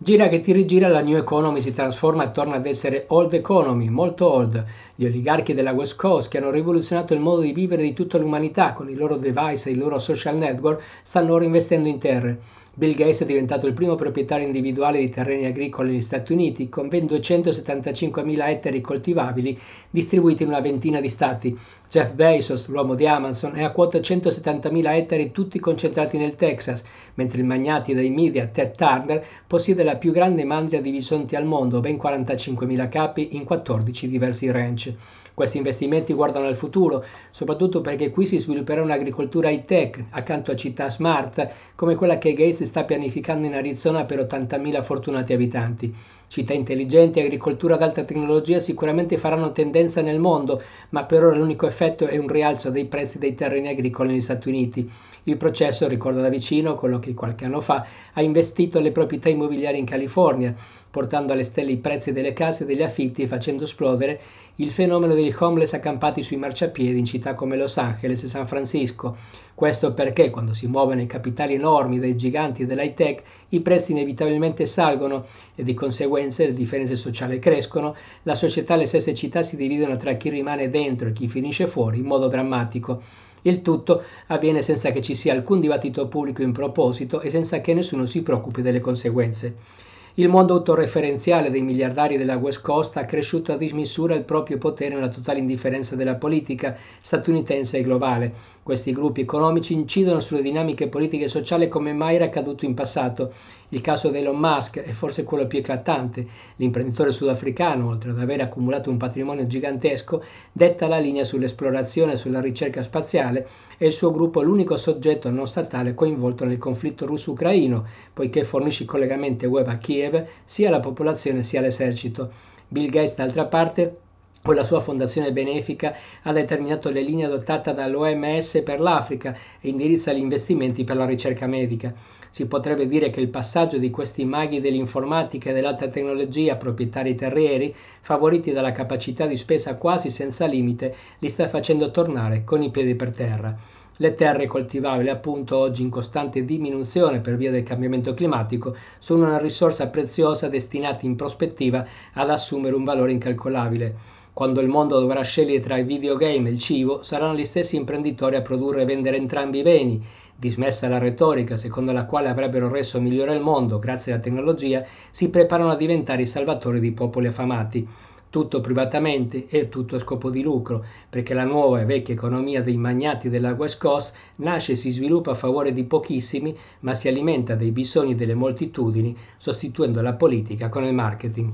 Gira che ti rigira, la new economy si trasforma e torna ad essere old economy, molto old. Gli oligarchi della West Coast, che hanno rivoluzionato il modo di vivere di tutta l'umanità con i loro device e i loro social network, stanno ora investendo in terre. Bill Gates è diventato il primo proprietario individuale di terreni agricoli negli Stati Uniti, con ben 275.000 ettari coltivabili distribuiti in una ventina di stati. Jeff Bezos, l'uomo di Amazon, è a quota 170.000 ettari tutti concentrati nel Texas, mentre il magnate dei media Ted Turner possiede la più grande mandria di bisonti al mondo, ben 45.000 capi in 14 diversi ranch. Questi investimenti guardano al futuro, soprattutto perché qui si svilupperà un'agricoltura high-tech accanto a città smart come quella che Gates sta pianificando in Arizona per 80.000 fortunati abitanti. Città intelligenti e agricoltura ad alta tecnologia sicuramente faranno tendenza nel mondo, ma per ora l'unico effetto è un rialzo dei prezzi dei terreni agricoli negli Stati Uniti. Il processo ricorda da vicino quello che qualche anno fa ha investito le proprietà immobiliari in California, portando alle stelle i prezzi delle case e degli affitti e facendo esplodere il fenomeno degli homeless accampati sui marciapiedi in città come Los Angeles e San Francisco. Questo perché quando si muovono i capitali enormi dei giganti dell'high tech, i prezzi inevitabilmente salgono e di conseguenza le differenze sociali crescono, la società e le stesse città si dividono tra chi rimane dentro e chi finisce fuori in modo drammatico. Il tutto avviene senza che ci sia alcun dibattito pubblico in proposito e senza che nessuno si preoccupi delle conseguenze. Il mondo autoreferenziale dei miliardari della West Coast ha cresciuto a dismisura il proprio potere nella totale indifferenza della politica statunitense e globale. Questi gruppi economici incidono sulle dinamiche politiche e sociali come mai era accaduto in passato. Il caso di Elon Musk è forse quello più eclatante. L'imprenditore sudafricano, oltre ad aver accumulato un patrimonio gigantesco, detta la linea sull'esplorazione e sulla ricerca spaziale e il suo gruppo è l'unico soggetto non statale coinvolto nel conflitto russo-ucraino, poiché fornisce collegamenti web a Kiev sia alla popolazione sia all'esercito. Bill Gates, d'altra parte, con la sua fondazione benefica ha determinato le linee adottate dall'OMS per l'Africa e indirizza gli investimenti per la ricerca medica. Si potrebbe dire che il passaggio di questi maghi dell'informatica e dell'alta tecnologia proprietari terrieri, favoriti dalla capacità di spesa quasi senza limite, li sta facendo tornare con i piedi per terra. Le terre coltivabili, appunto oggi in costante diminuzione per via del cambiamento climatico, sono una risorsa preziosa destinata in prospettiva ad assumere un valore incalcolabile. Quando il mondo dovrà scegliere tra i videogame e il cibo, saranno gli stessi imprenditori a produrre e vendere entrambi i beni. Dismessa la retorica secondo la quale avrebbero reso migliore il mondo grazie alla tecnologia, si preparano a diventare i salvatori di popoli affamati. Tutto privatamente e tutto a scopo di lucro, perché la nuova e vecchia economia dei magnati della West Coast nasce e si sviluppa a favore di pochissimi, ma si alimenta dei bisogni delle moltitudini, sostituendo la politica con il marketing.